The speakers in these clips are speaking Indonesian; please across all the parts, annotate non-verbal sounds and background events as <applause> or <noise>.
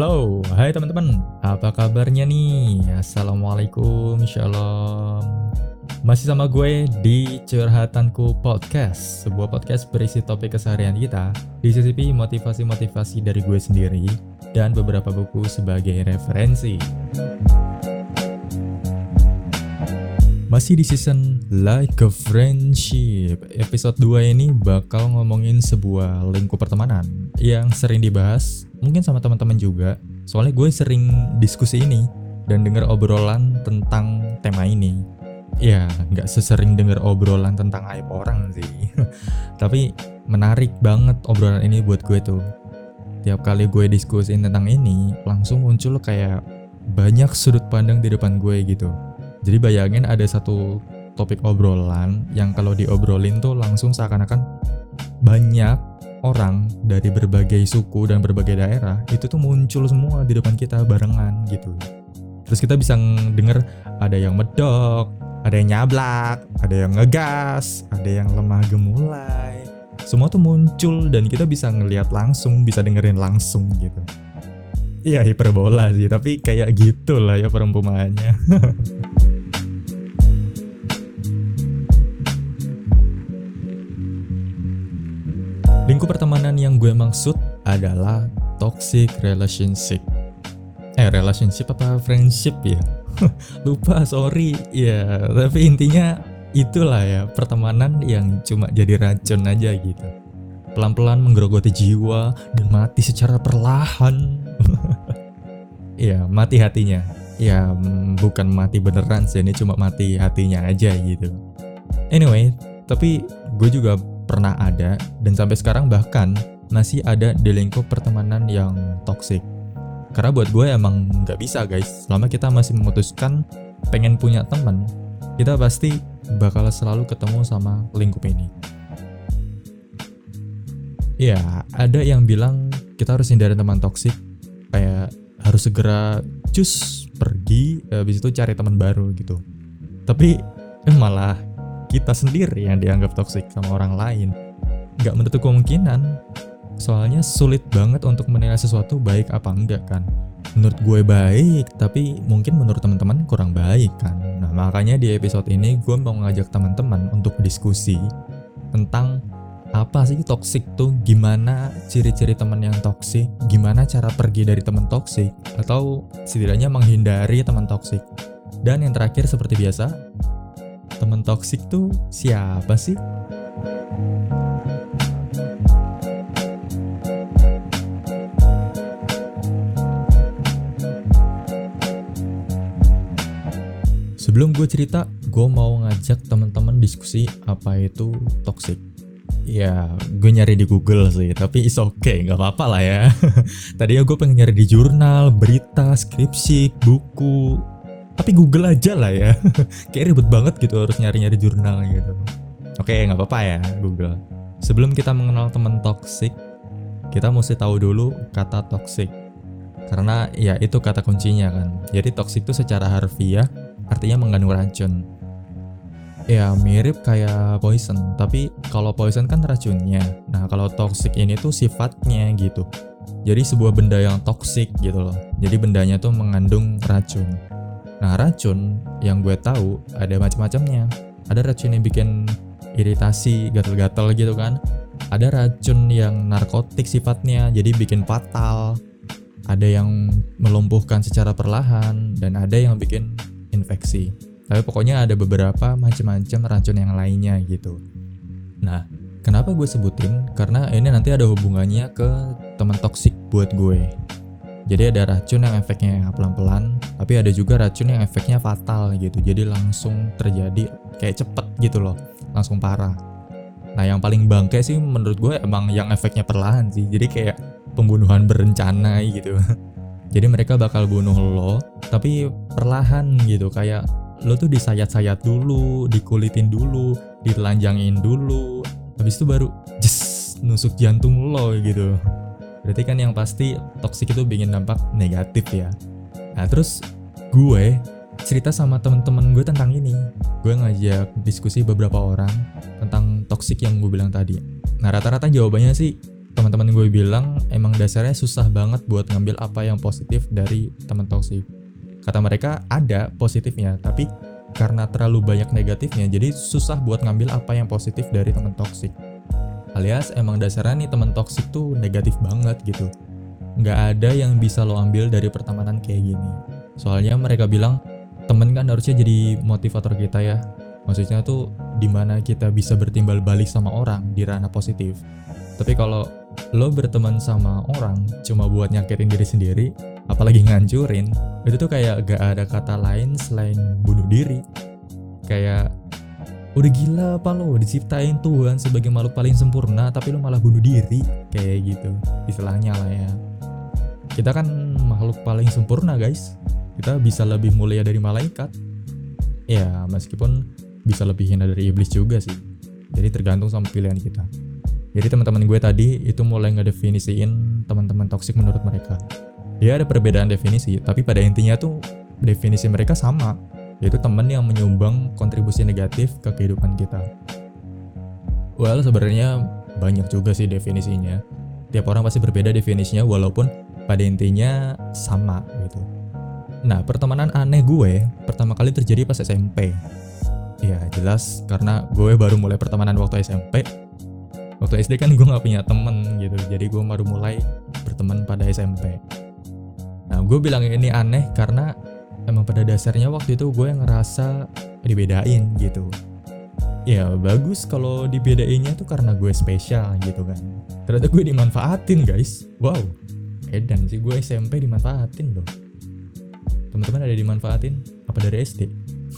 Halo, hai teman-teman. Apa kabarnya nih? Assalamualaikum, shalom. Masih sama gue di Curhatanku Podcast, sebuah podcast berisi topik keseharian kita, disisipi motivasi-motivasi dari gue sendiri, dan beberapa buku sebagai referensi. Masih di season Like a Friendship. Episode 2 ini bakal ngomongin sebuah lingkup pertemanan Yang sering dibahas mungkin sama teman-teman juga. Soalnya gue sering diskusi ini Dan denger obrolan tentang tema ini. Ya nggak sesering denger obrolan tentang aib orang sih. <laughs> Tapi menarik banget obrolan ini buat gue tuh. Tiap kali gue diskusiin tentang ini Langsung muncul kayak banyak sudut pandang di depan gue gitu. Jadi bayangin ada satu topik obrolan yang kalau diobrolin tuh langsung seakan-akan banyak orang dari berbagai suku dan berbagai daerah itu tuh muncul semua di depan kita barengan gitu. Terus kita bisa denger ada yang medok, ada yang nyablak, ada yang ngegas, ada yang lemah gemulai. Semua tuh muncul dan kita bisa ngelihat langsung, bisa dengerin langsung gitu. Iya hiperbola sih, tapi kayak gitulah ya perumpamaannya. <laughs> Lingkup pertemanan yang gue maksud adalah toxic relationship. Eh, relationship apa friendship ya? <laughs> Lupa, sorry. Ya, tapi intinya itulah ya, pertemanan yang cuma jadi racun aja gitu. Pelan-pelan menggerogoti jiwa dan mati secara perlahan. <laughs> ya, mati hatinya. Ya, bukan mati beneran sih, ini cuma mati hatinya aja gitu. Anyway, tapi gue juga pernah ada dan sampai sekarang bahkan masih ada di lingkup pertemanan yang toxic. Karena buat gue emang nggak bisa guys, selama kita masih memutuskan pengen punya teman, kita pasti bakal selalu ketemu sama lingkup ini. Ya, ada yang bilang kita harus hindari teman toksik, kayak harus segera cus pergi, habis itu cari teman baru gitu. Tapi eh, malah kita sendiri yang dianggap toksik sama orang lain. Gak menutup kemungkinan, soalnya sulit banget untuk menilai sesuatu baik apa enggak kan. Menurut gue baik, tapi mungkin menurut teman-teman kurang baik kan. Nah makanya di episode ini gue mau ngajak teman-teman untuk diskusi tentang apa sih toksik tuh, gimana ciri-ciri teman yang toksik, gimana cara pergi dari teman toksik, atau setidaknya menghindari teman toksik. Dan yang terakhir seperti biasa, temen toksik tuh siapa sih? Sebelum gue cerita, gue mau ngajak teman-teman diskusi apa itu toxic. Ya, gue nyari di Google sih, tapi is okay, nggak apa-apa lah ya. <laughs> Tadinya gue pengen nyari di jurnal, berita, skripsi, buku, tapi Google aja lah ya. <laughs> Kayak ribet banget gitu harus nyari-nyari jurnal gitu. Oke nggak apa-apa ya Google. Sebelum kita mengenal teman toxic kita mesti tahu dulu kata toxic. Karena ya itu kata kuncinya kan. Jadi toxic itu secara harfiah artinya mengandung racun. Ya mirip kayak poison tapi kalau poison kan racunnya. Nah kalau toxic ini tuh sifatnya gitu. Jadi sebuah benda yang toxic gitu loh. Jadi bendanya tuh mengandung racun Nah racun yang gue tahu ada macam-macamnya. Ada racun yang bikin iritasi, gatal-gatal gitu kan. Ada racun yang narkotik sifatnya, jadi bikin fatal. Ada yang melumpuhkan secara perlahan dan ada yang bikin infeksi. Tapi pokoknya ada beberapa macam-macam racun yang lainnya gitu. Nah, kenapa gue sebutin? Karena ini nanti ada hubungannya ke teman toksik buat gue. Jadi ada racun yang efeknya pelan-pelan, tapi ada juga racun yang efeknya fatal gitu. Jadi langsung terjadi kayak cepet gitu loh, langsung parah. Nah yang paling bangke sih menurut gue emang yang efeknya perlahan sih. Jadi kayak pembunuhan berencana gitu. <laughs> Jadi mereka bakal bunuh lo, tapi perlahan gitu. Kayak lo tuh disayat-sayat dulu, dikulitin dulu, ditelanjangin dulu. Habis itu baru jes nusuk jantung lo gitu. Berarti kan yang pasti toxic itu bikin dampak negatif ya. Nah terus gue cerita sama temen-temen gue tentang ini. Gue ngajak diskusi beberapa orang tentang toxic yang gue bilang tadi. Nah rata-rata jawabannya sih teman-teman gue bilang emang dasarnya susah banget buat ngambil apa yang positif dari teman toksik. Kata mereka ada positifnya, tapi karena terlalu banyak negatifnya, jadi susah buat ngambil apa yang positif dari teman toksik. Alias emang dasarnya nih teman toksik tuh negatif banget gitu. Nggak ada yang bisa lo ambil dari pertemanan kayak gini. Soalnya mereka bilang temen kan harusnya jadi motivator kita ya. Maksudnya tuh di mana kita bisa bertimbal balik sama orang di ranah positif. Tapi kalau lo berteman sama orang cuma buat nyakitin diri sendiri, apalagi ngancurin, itu tuh kayak gak ada kata lain selain bunuh diri. Kayak udah gila apa lo diciptain Tuhan sebagai makhluk paling sempurna tapi lo malah bunuh diri. Kayak gitu istilahnya lah ya. Kita kan makhluk paling sempurna guys. Kita bisa lebih mulia dari malaikat. Ya meskipun bisa lebih hina dari iblis juga sih. Jadi tergantung sama pilihan kita. Jadi teman-teman gue tadi itu mulai ngedefinisiin teman-teman toksik menurut mereka. Ya ada perbedaan definisi, tapi pada intinya tuh definisi mereka sama, yaitu teman yang menyumbang kontribusi negatif ke kehidupan kita. Well, sebenarnya banyak juga sih definisinya. Tiap orang pasti berbeda definisinya walaupun pada intinya sama gitu. Nah, pertemanan aneh gue pertama kali terjadi pas SMP. Ya, jelas karena gue baru mulai pertemanan waktu SMP waktu SD kan gue nggak punya temen gitu jadi gue baru mulai berteman pada SMP nah gue bilang ini aneh karena emang pada dasarnya waktu itu gue ngerasa dibedain gitu. Ya bagus kalau dibedainnya tuh karena gue spesial gitu kan. Ternyata gue dimanfaatin guys. Wow edan sih gue SMP dimanfaatin loh. Teman-teman ada dimanfaatin? Apa dari SD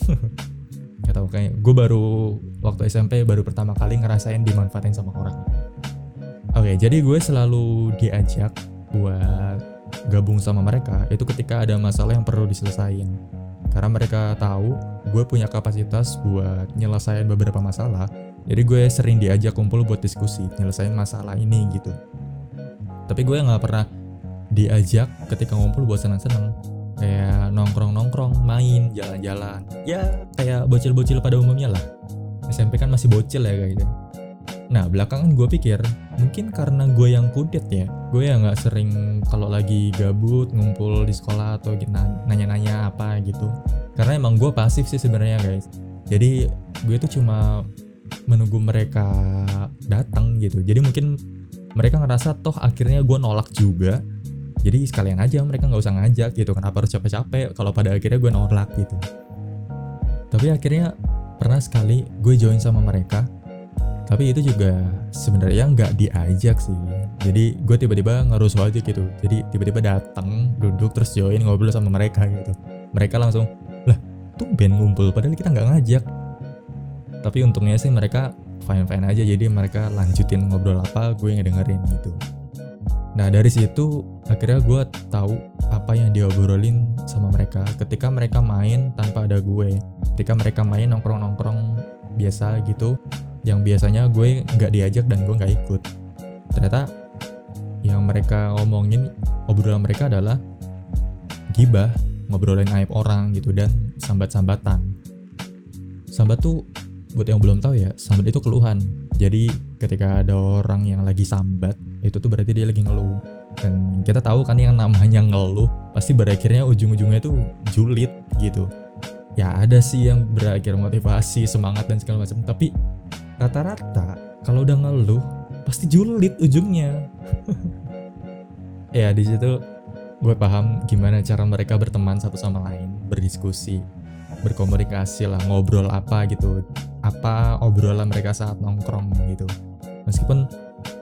<laughs> nggak tahu kayak gue baru waktu SMP baru pertama kali ngerasain dimanfaatin sama orang. Oke jadi gue selalu diajak buat gabung sama mereka itu ketika ada masalah yang perlu diselesain karena mereka tahu gue punya kapasitas buat nyelesain beberapa masalah jadi gue sering diajak kumpul buat diskusi nyelesain masalah ini gitu tapi gue nggak pernah diajak ketika ngumpul buat senang-senang kayak nongkrong-nongkrong, main, jalan-jalan. Ya kayak bocil-bocil pada umumnya lah. SMP kan masih bocil ya kayak gitu. Nah belakangan gue pikir mungkin karena gue yang kudet ya, gue yang nggak sering kalau lagi gabut ngumpul di sekolah atau nanya-nanya apa gitu. Karena emang gue pasif sih sebenarnya guys. Jadi gue tuh cuma menunggu mereka datang gitu. Jadi mungkin mereka ngerasa toh akhirnya gue nolak juga jadi sekalian aja mereka nggak usah ngajak gitu kenapa harus capek-capek kalau pada akhirnya gue nolak gitu tapi akhirnya pernah sekali gue join sama mereka tapi itu juga sebenarnya nggak diajak sih. Jadi gue tiba-tiba ngerus aja gitu. Jadi tiba-tiba datang duduk terus join ngobrol sama mereka gitu. Mereka langsung lah tuh band ngumpul padahal kita nggak ngajak. Tapi untungnya sih mereka fine fine aja. Jadi mereka lanjutin ngobrol apa gue ngedengerin gitu. Nah dari situ akhirnya gue tahu apa yang diobrolin sama mereka. Ketika mereka main tanpa ada gue. Ketika mereka main nongkrong-nongkrong biasa gitu, yang biasanya gue nggak diajak dan gue nggak ikut. Ternyata yang mereka ngomongin obrolan mereka adalah gibah, ngobrolin aib orang gitu dan sambat-sambatan. Sambat tuh buat yang belum tahu ya, sambat itu keluhan. Jadi ketika ada orang yang lagi sambat, itu tuh berarti dia lagi ngeluh dan kita tahu kan yang namanya ngeluh pasti berakhirnya ujung-ujungnya tuh julid gitu ya ada sih yang berakhir motivasi semangat dan segala macam tapi rata-rata kalau udah ngeluh pasti julid ujungnya. <laughs> Ya di situ gue paham gimana cara mereka berteman satu sama lain berdiskusi berkomunikasi lah ngobrol apa gitu apa obrolan mereka saat nongkrong gitu. Meskipun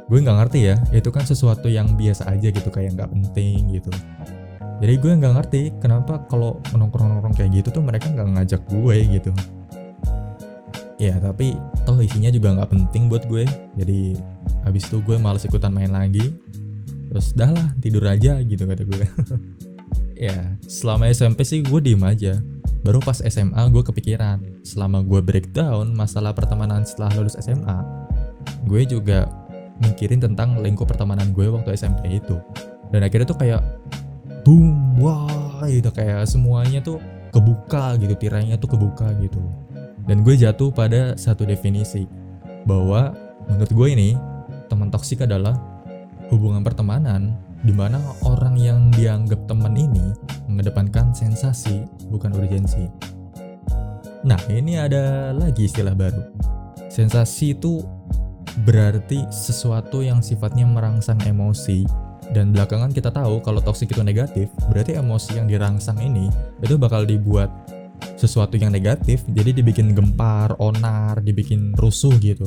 gue nggak ngerti ya itu kan sesuatu yang biasa aja gitu kayak nggak penting gitu. Jadi gue nggak ngerti kenapa kalau nongkrong-nongkrong kayak gitu tuh mereka nggak ngajak gue gitu ya tapi toh isinya juga nggak penting buat gue. Jadi habis itu gue males ikutan main lagi. Terus dah lah tidur aja gitu kata gue. <laughs> Ya selama SMP sih gue diem aja. Baru pas SMA gue kepikiran. Selama gue breakdown masalah pertemanan setelah lulus SMA gue juga mikirin tentang lingkup pertemanan gue waktu SMP itu. Dan akhirnya tuh kayak boom wah gitu. Kayak semuanya tuh kebuka gitu tirainya tuh kebuka gitu dan gue jatuh pada satu definisi bahwa menurut gue ini teman toksik adalah hubungan pertemanan di mana orang yang dianggap teman ini mengedepankan sensasi bukan urgensi. Nah, ini ada lagi istilah baru. Sensasi itu berarti sesuatu yang sifatnya merangsang emosi dan belakangan kita tahu kalau toksik itu negatif, berarti emosi yang dirangsang ini itu bakal dibuat sesuatu yang negatif, jadi dibikin gempar, onar, dibikin rusuh gitu.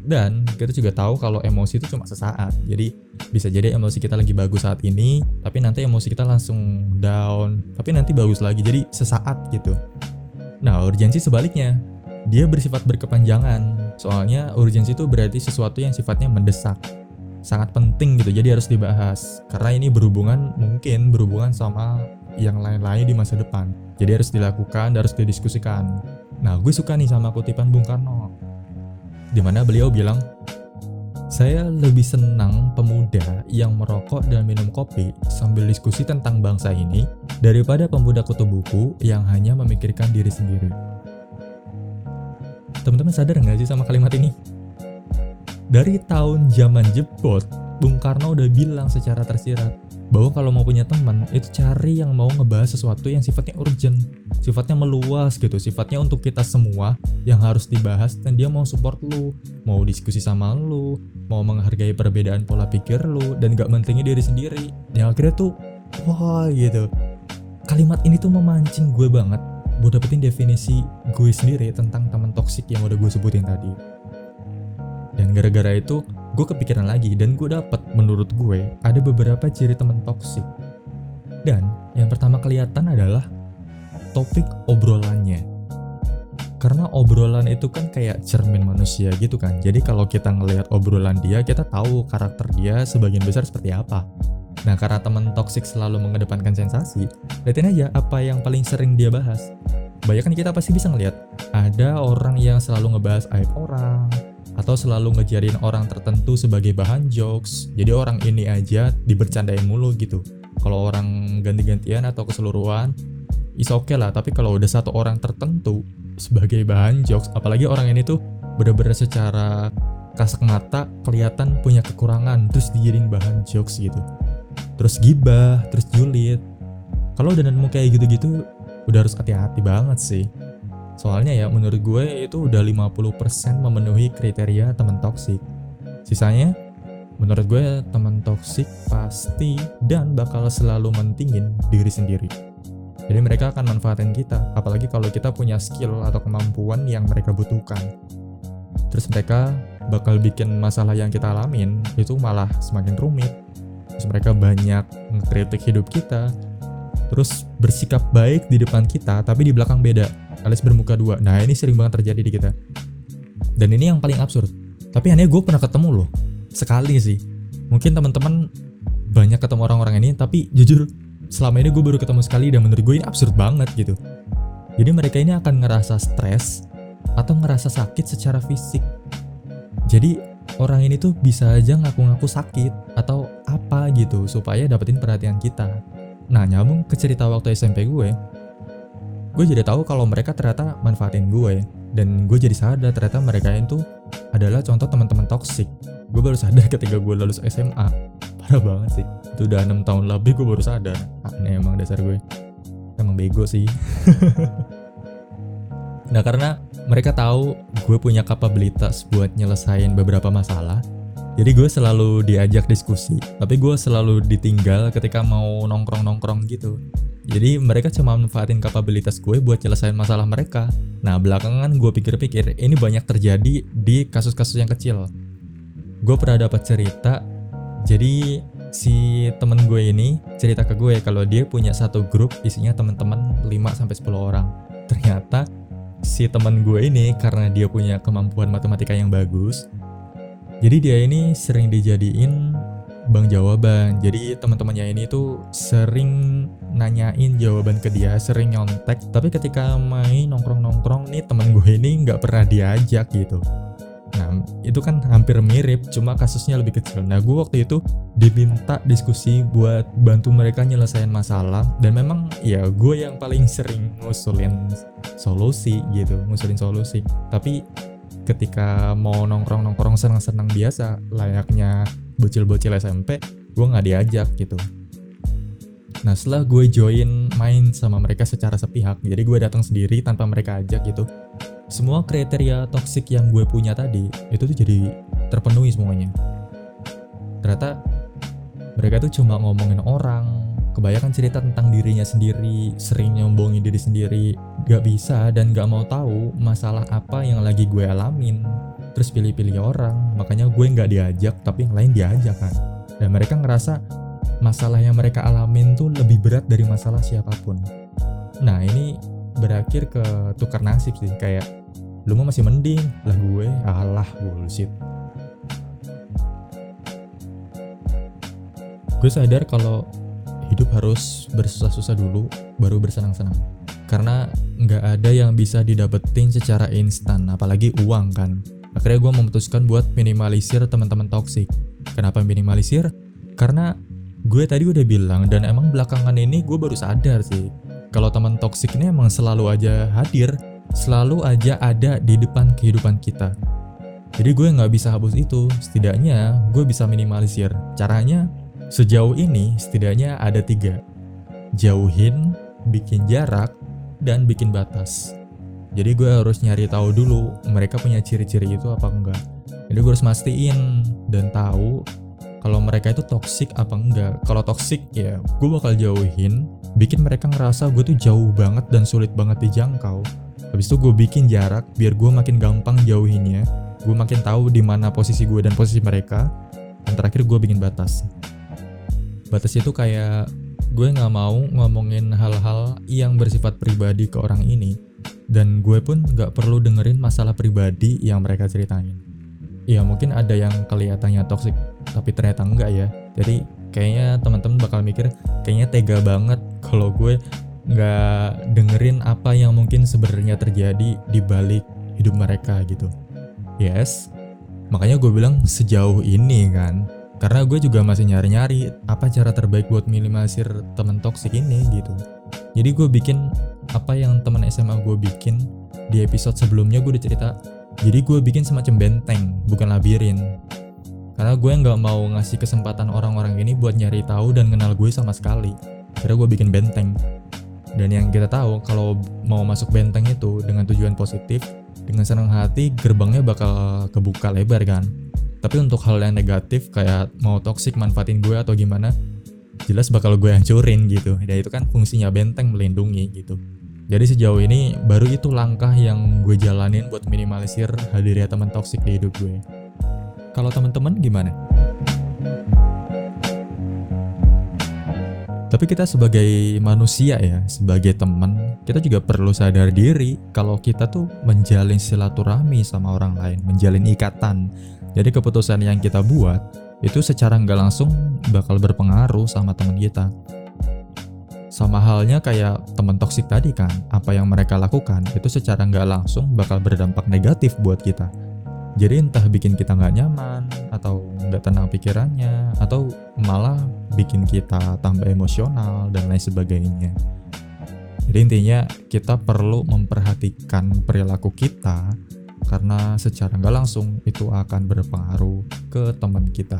Dan kita juga tahu kalau emosi itu cuma sesaat. Jadi bisa jadi emosi kita lagi bagus saat ini, tapi nanti emosi kita langsung down, tapi nanti bagus lagi. Jadi sesaat gitu. Nah, urgensi sebaliknya. Dia bersifat berkepanjangan. Soalnya urgensi itu berarti sesuatu yang sifatnya mendesak. Sangat penting gitu, jadi harus dibahas. Karena ini berhubungan, mungkin berhubungan sama yang lain-lain di masa depan. Jadi harus dilakukan, harus didiskusikan. Nah, gue suka nih sama kutipan Bung Karno di mana beliau bilang, saya lebih senang pemuda yang merokok dan minum kopi sambil diskusi tentang bangsa ini daripada pemuda kutu buku yang hanya memikirkan diri sendiri. Teman-teman sadar nggak sih sama kalimat ini? Dari tahun zaman jebot, Bung Karno udah bilang secara tersirat, bahwa kalau mau punya teman itu cari yang mau ngebahas sesuatu yang sifatnya urgent sifatnya meluas gitu sifatnya untuk kita semua yang harus dibahas dan dia mau support lu mau diskusi sama lu mau menghargai perbedaan pola pikir lu dan gak mentingin diri sendiri. Yang akhirnya tuh wah gitu. Kalimat ini tuh memancing gue banget buat dapetin definisi gue sendiri tentang teman toksik yang udah gue sebutin tadi. Dan gara-gara itu gue kepikiran lagi dan gue dapet menurut gue ada beberapa ciri teman toksik. Dan yang pertama kelihatan adalah topik obrolannya. Karena obrolan itu kan kayak cermin manusia gitu kan. Jadi kalau kita ngelihat obrolan dia, kita tahu karakter dia sebagian besar seperti apa. Nah karena teman toksik selalu mengedepankan sensasi, lihatin aja apa yang paling sering dia bahas. Banyak kan kita pasti bisa ngeliat, ada orang yang selalu ngebahas aib orang, atau selalu ngejarin orang tertentu sebagai bahan jokes. Jadi orang ini aja dibercandain mulu gitu. Kalau orang ganti-gantian atau keseluruhan, is oke okay lah. Tapi kalau udah satu orang tertentu sebagai bahan jokes, apalagi orang ini tuh bener-bener secara kasat mata kelihatan punya kekurangan, terus dijadiin bahan jokes gitu. Terus gibah, terus julid. Kalau udah nemu kayak gitu-gitu, udah harus hati-hati banget sih. Soalnya ya menurut gue itu udah 50% memenuhi kriteria teman toksik. Sisanya menurut gue teman toksik pasti dan bakal selalu mentingin diri sendiri. Jadi mereka akan manfaatin kita, apalagi kalau kita punya skill atau kemampuan yang mereka butuhkan. Terus mereka bakal bikin masalah yang kita alamin itu malah semakin rumit. Terus mereka banyak ngekritik hidup kita, terus bersikap baik di depan kita tapi di belakang beda alias bermuka dua. Nah ini sering banget terjadi di kita. Dan ini yang paling absurd. Tapi aneh gue pernah ketemu loh. Sekali sih. Mungkin teman-teman banyak ketemu orang-orang ini, tapi jujur selama ini gue baru ketemu sekali dan menurut gue ini absurd banget gitu. Jadi mereka ini akan ngerasa stres atau ngerasa sakit secara fisik. Jadi orang ini tuh bisa aja ngaku-ngaku sakit atau apa gitu supaya dapetin perhatian kita. Nah nyambung ke cerita waktu SMP gue, gue jadi tahu kalau mereka ternyata manfaatin gue. Dan gue jadi sadar ternyata mereka itu adalah contoh teman-teman toksik gue baru sadar <laughs> ketika gue lulus SMA parah banget sih. Itu udah enam tahun lebih gue baru sadar. Aneh emang dasar gue. Emang bego sih. <laughs> Nah karena mereka tahu gue punya kapabilitas buat nyelesain beberapa masalah jadi gue selalu diajak diskusi, tapi gue selalu ditinggal ketika mau nongkrong-nongkrong gitu. Jadi mereka cuma manfaatin kapabilitas gue buat nyelesain masalah mereka. Nah belakangan gue pikir-pikir ini banyak terjadi di kasus-kasus yang kecil. Gue pernah dapat cerita, jadi si temen gue ini cerita ke gue kalau dia punya satu grup isinya teman-teman 5 10 orang. Ternyata si temen gue ini karena dia punya kemampuan matematika yang bagus, jadi dia ini sering dijadiin bang jawaban. Jadi teman-temannya ini tuh sering nanyain jawaban ke dia, sering nyontek. Tapi ketika main nongkrong-nongkrong nih temen gue ini nggak pernah diajak gitu. Nah itu kan hampir mirip, cuma kasusnya lebih kecil. Nah gue waktu itu diminta diskusi buat bantu mereka nyelesain masalah dan memang ya gue yang paling sering ngusulin solusi gitu, ngusulin solusi. Tapi ketika mau nongkrong-nongkrong senang-senang biasa layaknya bocil-bocil SMP gue nggak diajak gitu. Nah setelah gue join main sama mereka secara sepihak jadi gue datang sendiri tanpa mereka ajak gitu semua kriteria toksik yang gue punya tadi itu tuh jadi terpenuhi semuanya. Ternyata mereka tuh cuma ngomongin orang kebanyakan cerita tentang dirinya sendiri, sering nyombongin diri sendiri, gak bisa dan gak mau tahu masalah apa yang lagi gue alamin. Terus pilih-pilih orang, makanya gue gak diajak tapi yang lain diajak kan. Dan mereka ngerasa masalah yang mereka alamin tuh lebih berat dari masalah siapa pun. Nah ini berakhir ke tukar nasib sih, kayak lu mau masih mending lah gue, alah bullshit. Gue sadar kalau hidup harus bersusah-susah dulu baru bersenang-senang karena nggak ada yang bisa didapetin secara instan apalagi uang kan. Akhirnya gue memutuskan buat minimalisir teman-teman toksik kenapa minimalisir? Karena gue tadi udah bilang dan emang belakangan ini gue baru sadar sih kalau teman toksik ini emang selalu aja hadir selalu aja ada di depan kehidupan kita. Jadi gue nggak bisa hapus itu. Setidaknya gue bisa minimalisir. Caranya Sejauh ini setidaknya ada tiga. Jauhin, bikin jarak, dan bikin batas. Jadi gue harus nyari tahu dulu mereka punya ciri-ciri itu apa enggak. Jadi gue harus mastiin dan tahu kalau mereka itu toxic apa enggak. Kalau toxic ya gue bakal jauhin, bikin mereka ngerasa gue tuh jauh banget dan sulit banget dijangkau. Habis itu gue bikin jarak biar gue makin gampang jauhinnya. Gue makin tahu di mana posisi gue dan posisi mereka. Dan terakhir gue bikin batas batas itu kayak gue nggak mau ngomongin hal-hal yang bersifat pribadi ke orang ini. Dan gue pun nggak perlu dengerin masalah pribadi yang mereka ceritain. Ya mungkin ada yang kelihatannya toxic tapi ternyata enggak ya. Jadi kayaknya teman-teman bakal mikir kayaknya tega banget kalau gue nggak dengerin apa yang mungkin sebenarnya terjadi di balik hidup mereka gitu. Yes makanya gue bilang sejauh ini kan karena gue juga masih nyari-nyari apa cara terbaik buat minimalisir temen toksik ini gitu. Jadi gue bikin apa yang teman SMA gue bikin di episode sebelumnya gue udah cerita. Jadi gue bikin semacam benteng, bukan labirin. Karena gue nggak mau ngasih kesempatan orang-orang ini buat nyari tahu dan kenal gue sama sekali. Karena gue bikin benteng. Dan yang kita tahu kalau mau masuk benteng itu dengan tujuan positif, dengan senang hati gerbangnya bakal kebuka lebar kan tapi untuk hal yang negatif kayak mau toxic manfaatin gue atau gimana jelas bakal gue hancurin gitu. Ya itu kan fungsinya benteng melindungi gitu. Jadi sejauh ini baru itu langkah yang gue jalanin buat minimalisir hadirnya teman toxic di hidup gue. Kalau teman-teman gimana? Tapi kita sebagai manusia ya, sebagai teman, kita juga perlu sadar diri kalau kita tuh menjalin silaturahmi sama orang lain, menjalin ikatan jadi keputusan yang kita buat itu secara nggak langsung bakal berpengaruh sama teman kita. Sama halnya kayak teman toksik tadi kan, apa yang mereka lakukan itu secara nggak langsung bakal berdampak negatif buat kita. Jadi entah bikin kita nggak nyaman, atau nggak tenang pikirannya, atau malah bikin kita tambah emosional dan lain sebagainya. Jadi intinya kita perlu memperhatikan perilaku kita karena secara nggak langsung itu akan berpengaruh ke teman kita.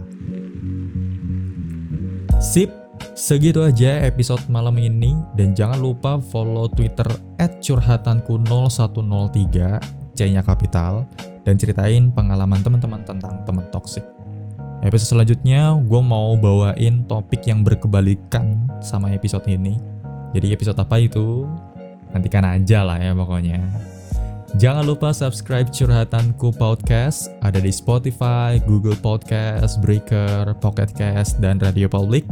Sip, segitu aja episode malam ini dan jangan lupa follow Twitter @curhatanku0103 C-nya kapital dan ceritain pengalaman teman-teman tentang teman toksik. Episode selanjutnya gue mau bawain topik yang berkebalikan sama episode ini. Jadi episode apa itu? Nantikan aja lah ya pokoknya. Jangan lupa subscribe Curhatanku Podcast, ada di Spotify, Google Podcast, Breaker, Pocket Cast, dan Radio Public.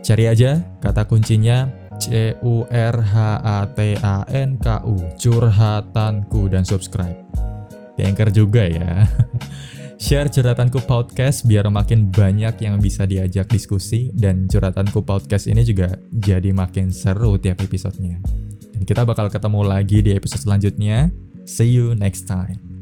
Cari aja kata kuncinya C U R H A T A N K U Curhatanku dan subscribe. Di juga ya. <laughs> Share curhatanku podcast biar makin banyak yang bisa diajak diskusi dan curhatanku podcast ini juga jadi makin seru tiap episodenya. Dan kita bakal ketemu lagi di episode selanjutnya. See you next time.